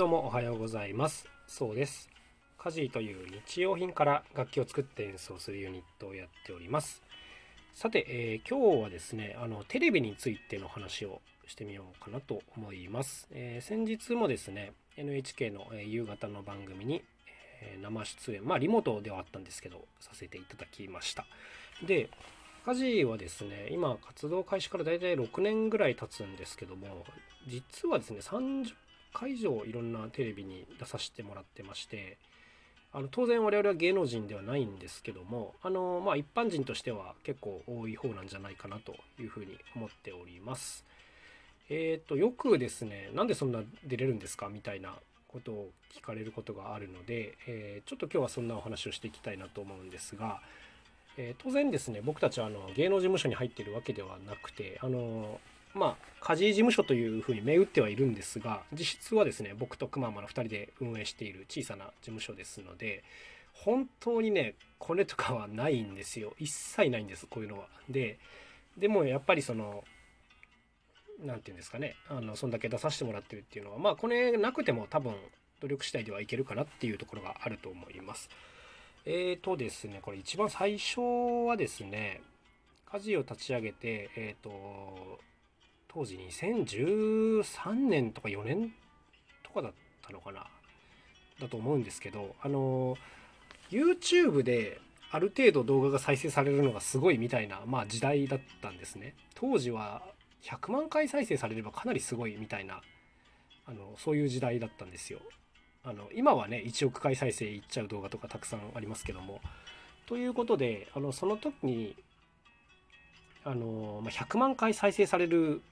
どうもおはようございます。そうです。カジーという日用品から楽器を作って演奏するユニットをやっております。さて、えー、今日はですねあのテレビについての話をしてみようかなと思います、えー、先日もですね NHK の、え夕方の番組に、え生出演まあリモートではあったんですけどさせていただきました。でカジはですね今活動開始から大体6年ぐらい経つんですけども実はですね30回以上いろんなテレビに出させてもらってましてあの当然我々は芸能人ではないんですけどもあの、まあ、一般人としては結構多い方なんじゃないかなというふうに思っております。えっ、ー、とよくですねなんでそんな出れるんですか？みたいなことを聞かれることがあるので、えー、ちょっと今日はそんなお話をしていきたいなと思うんですが、えー、当然ですね僕たちはあの芸能事務所に入ってるわけではなくてあのまあ家事事務所というふうに銘打ってはいるんですが実質はですね僕とくままの2人で運営している小さな事務所ですので本当にねコネとかはないんですよ一切ないんですこういうのは。ででもやっぱりその何て言うんですかねあのそんだけ出させてもらってるっていうのはまあこれなくても多分努力次第ではいけるかなっていうところがあると思います。えーとですねこれ一番最初はですね家事を立ち上げてえっ、ー、と当時2013年とか4年とかだったのかな？だと思うんですけどあの YouTube である程度動画が再生されるのがすごいみたいな、まあ、時代だったんですね。当時は100万回再生されればかなりすごいみたいなあのそういう時代だったんですよ。あの今はね1億回再生いっちゃう動画とかたくさんありますけども。ということであのその時にあの100万回再生される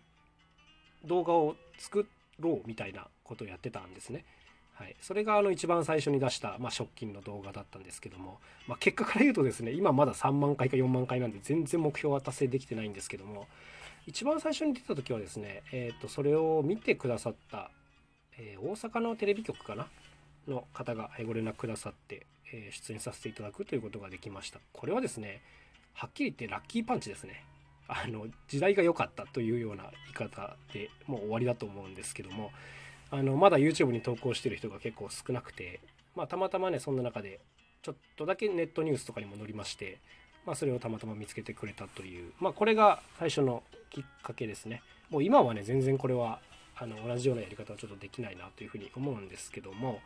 動画を作ろうみたいなことをやってたんですね。はい、それがあの一番最初に出した、まあ、食金の動画だったんですけども、まあ、結果から言うとですね今まだ3万回か4万回なんで全然目標は達成できてないんですけども一番最初に出た時はですね、えー、とそれを見てくださった、えー、大阪のテレビ局かな？の方がご連絡くださって、えー、出演させていただくということができました。これはですねはっきり言ってラッキーパンチですね。あの時代が良かったというような言い方でもう終わりだと思うんですけどもあのまだ YouTube に投稿してる人が結構少なくて、まあ、たまたまねそんな中でちょっとだけネットニュースとかにも載りまして、まあ、それをたまたま見つけてくれたという、まあ、これが最初のきっかけですね。もう今はね全然これはあの同じようなやり方はちょっとできないなというふうに思うんですけども、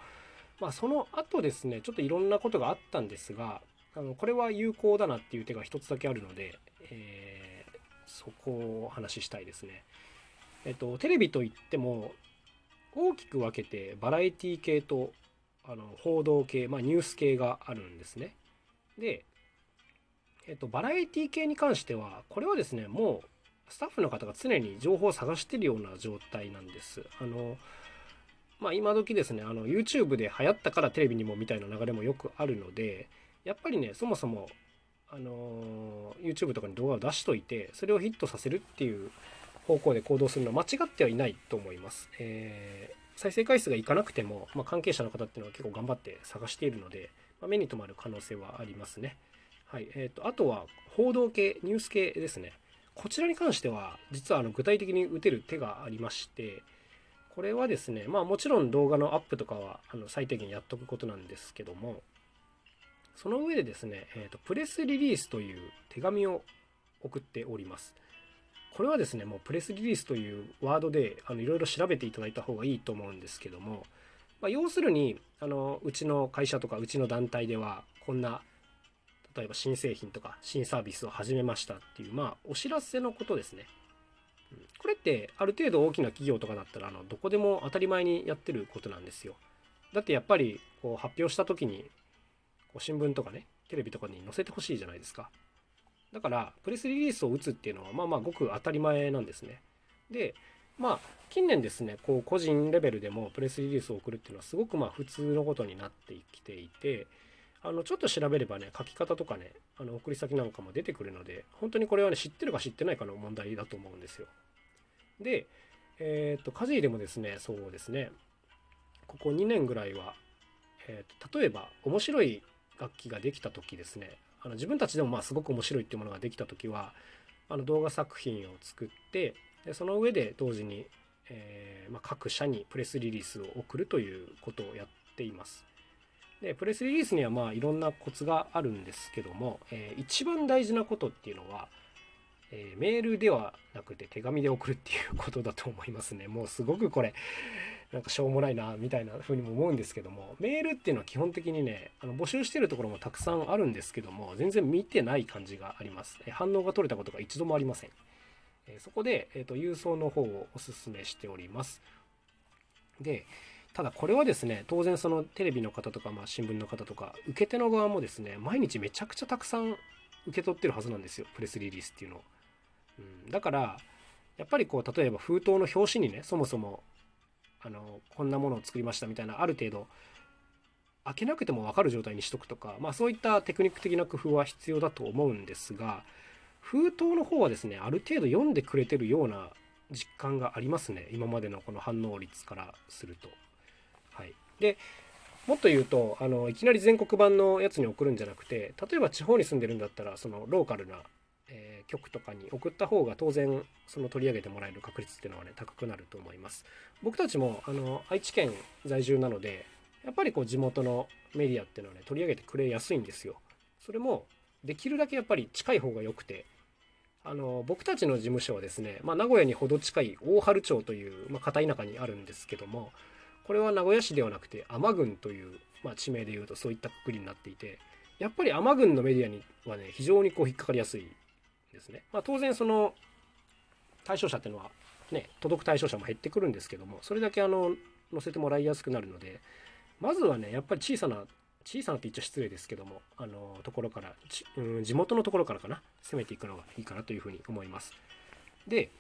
まあ、その後ですねちょっといろんなことがあったんですがあのこれは有効だなっていう手が一つだけあるので、えーそこをお話ししたいですね。えっと、テレビといっても大きく分けてバラエティ系とあの報道系、まあ、ニュース系があるんですね。で、えっと、バラエティ系に関してはこれはですねもうスタッフの方が常に情報を探してるような状態なんです。あのまあ、今時ですねあの YouTube で流行ったからテレビにもみたいな流れもよくあるのでやっぱりねそもそもあの YouTube とかに動画を出しといてそれをヒットさせるっていう方向で行動するのは間違ってはいないと思います。えー、再生回数がいかなくても、まあ、関係者の方っていうのは結構頑張って探しているので、まあ、目に留まる可能性はありますね。はいえーと、あとは報道系、ニュース系ですね。こちらに関しては実はあの具体的に打てる手がありましてこれはですねまあもちろん動画のアップとかはあの最低限やっとくことなんですけどもその上でですね、えーと、プレスリリースという手紙を送っております。これはですね、もうプレスリリースというワードでいろいろ調べていただいた方がいいと思うんですけども、まあ、要するにあのうちの会社とかうちの団体ではこんな例えば新製品とか新サービスを始めましたっていうまあお知らせのことですね。これってある程度大きな企業とかだったらあのどこでも当たり前にやってることなんですよ。だってやっぱりこう発表した時にこう新聞とかねテレビとかに載せてほしいじゃないですか。だからプレスリリースを打つっていうのはまあまあごく当たり前なんですね。でまあ近年ですねこう個人レベルでもプレスリリースを送るっていうのはすごくまあ普通のことになってきていてあのちょっと調べればね書き方とかねあの送り先なんかも出てくるので本当にこれはね知ってるか知ってないかの問題だと思うんですよ。でえっ、ー、とカジーでもですねそうですねここ2年ぐらいは、えーと例えば面白い楽器ができた時ですねあの自分たちでもまあすごく面白いっていうものができた時はあの動画作品を作ってでその上で同時に、えー、まあ、各社にプレスリリースを送るということをやっています。でプレスリリースにはまあいろんなコツがあるんですけども、えー、一番大事なことっていうのは、えー、メールではなくて手紙で送るっていうことだと思いますね。もうすごくこれなんかしょうもないなみたいな風にも思うんですけどもメールっていうのは基本的にねあの募集してるところもたくさんあるんですけども全然見てない感じがあります。反応が取れたことが一度もありません。えそこで、えーと、郵送の方をおすすめしております。で、ただこれはですね、当然そのテレビの方とか、まあ、新聞の方とか、受け手の側もですね、毎日めちゃくちゃたくさん受け取ってるはずなんですよ、プレスリリースっていうのを。うん、だから、やっぱりこう、例えば封筒の表紙にね、そもそも、あの、こんなものを作りましたみたいな、ある程度、開けなくても分かる状態にしとくとか、まあそういったテクニック的な工夫は必要だと思うんですが、封筒の方はですねある程度読んでくれてるような実感がありますね今までのこの反応率からすると。はい、でもっと言うとあのいきなり全国版のやつに送るんじゃなくて例えば地方に住んでるんだったらそのローカルな、えー、局とかに送った方が当然その取り上げてもらえる確率っていうのはね高くなると思います。僕たちもあの愛知県在住なのでやっぱりこう地元のメディアっていうのはね取り上げてくれやすいんですよ。それもできるだけやっぱり近い方が良くて。あの僕たちの事務所はですね、まあ、名古屋に程近い大原町という、まあ、片田舎にあるんですけどもこれは名古屋市ではなくて尼郡という、まあ、地名でいうとそういったくくりになっていてやっぱり尼郡のメディアにはね非常にこう引っかかりやすいですね、まあ、当然その対象者っていうのはね届く対象者も減ってくるんですけどもそれだけあの載せてもらいやすくなるのでまずはねやっぱり小さな小さなって言っちゃ失礼ですけどもあのところからうん、地元のところからかな攻めていくのがいいかなというふうに思います。で、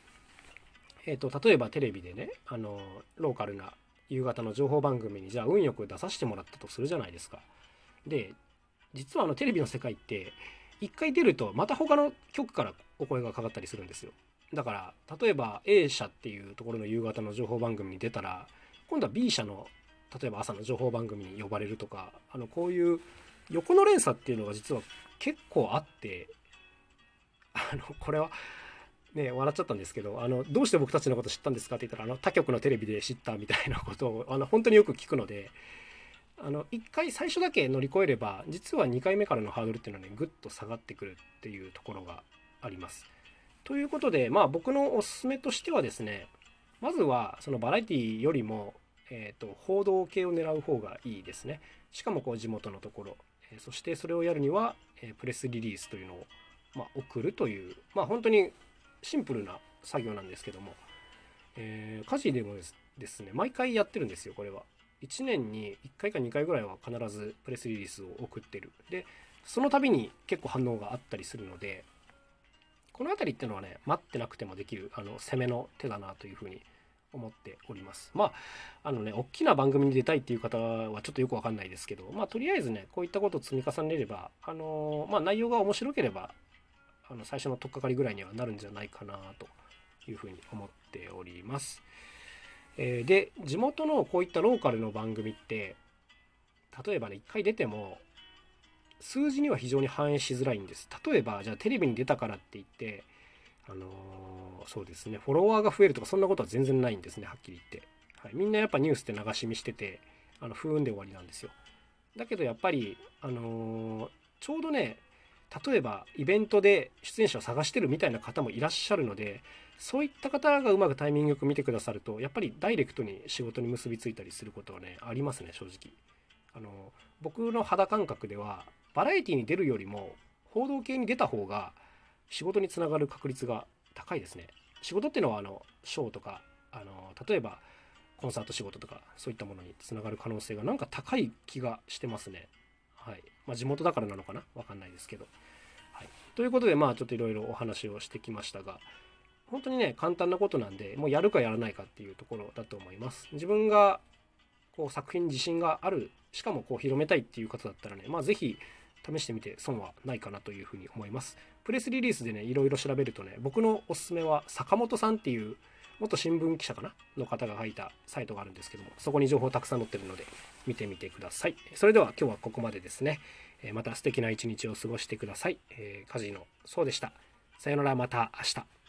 えーと、例えばテレビでねあのローカルな夕方の情報番組にじゃあ運よく出させてもらったとするじゃないですか。で実はあのテレビの世界って一回出るとまた他の局からお声がかかったりするんですよ。だから例えば A 社っていうところの夕方の情報番組に出たら今度は B 社の例えば朝の情報番組に呼ばれるとかあのこういう横の連鎖っていうのが実は結構あってあのこれはね笑っちゃったんですけどあのどうして僕たちのこと知ったんですかって言ったらあの他局のテレビで知ったみたいなことをあの本当によく聞くのであの1回最初だけ乗り越えれば実は2回目からのハードルっていうのはねぐっと下がってくるっていうところがあります。ということでまあ僕のおすすめとしてはですねまずはそのバラエティよりもえーと、報道系を狙う方がいいですね。しかもこう地元のところ、え、そしてそれをやるには、え、プレスリリースというのを、まあ、送るという、まあ、本当にシンプルな作業なんですけども、えー、家事でもですね毎回やってるんですよこれは。1年に1回か2回ぐらいは必ずプレスリリースを送ってる。でその度に結構反応があったりするのでこの辺りっていうのはね待ってなくてもできるあの攻めの手だなというふうに思っております。まあ、あのね、大きな番組に出たいっていう方はちょっとよくわかんないですけど、まあ、とりあえずね、こういったことを積み重ねれば、あのまあ、内容が面白ければ、あの最初の取っかかりぐらいにはなるんじゃないかなというふうに思っております。えー、で、地元のこういったローカルの番組って、例えばね、一回出ても、数字には非常に反映しづらいんです。例えば、じゃあテレビに出たからって言って、あのそうですね、フォロワーが増えるとか、そんなことは全然ないんですね、はっきり言って。はい、みんなやっぱニュースって流し見してて、あの、不運で終わりなんですよ。だけどやっぱり、あのー、ちょうどね、例えばイベントで出演者を探してるみたいな方もいらっしゃるので、そういった方がうまくタイミングよく見てくださると、やっぱりダイレクトに仕事に結びついたりすることはね、ありますね、正直。あの、僕の肌感覚では、バラエティに出るよりも、報道系に出た方が仕事につながる確率が高いですね。仕事っていうのはあのショーとかあの例えばコンサート仕事とかそういったものにつながる可能性がなんか高い気がしてますね。はい。まあ、地元だからなのかな？わかんないですけど。はい。ということでまあちょっといろいろお話をしてきましたが本当にね簡単なことなんでもうやるかやらないかっていうところだと思います。自分がこう作品に自信があるしかもこう広めたいっていう方だったらねまあ是非試してみて損はないかなというふうに思います。プレスリリースでね、いろいろ調べるとね、僕のおすすめは坂本さんっていう元新聞記者かなの方が書いたサイトがあるんですけども、そこに情報たくさん載ってるので見てみてください。それでは今日はここまでですね。また素敵な一日を過ごしてください。えー、カジノ、そうでした。さよならまた明日。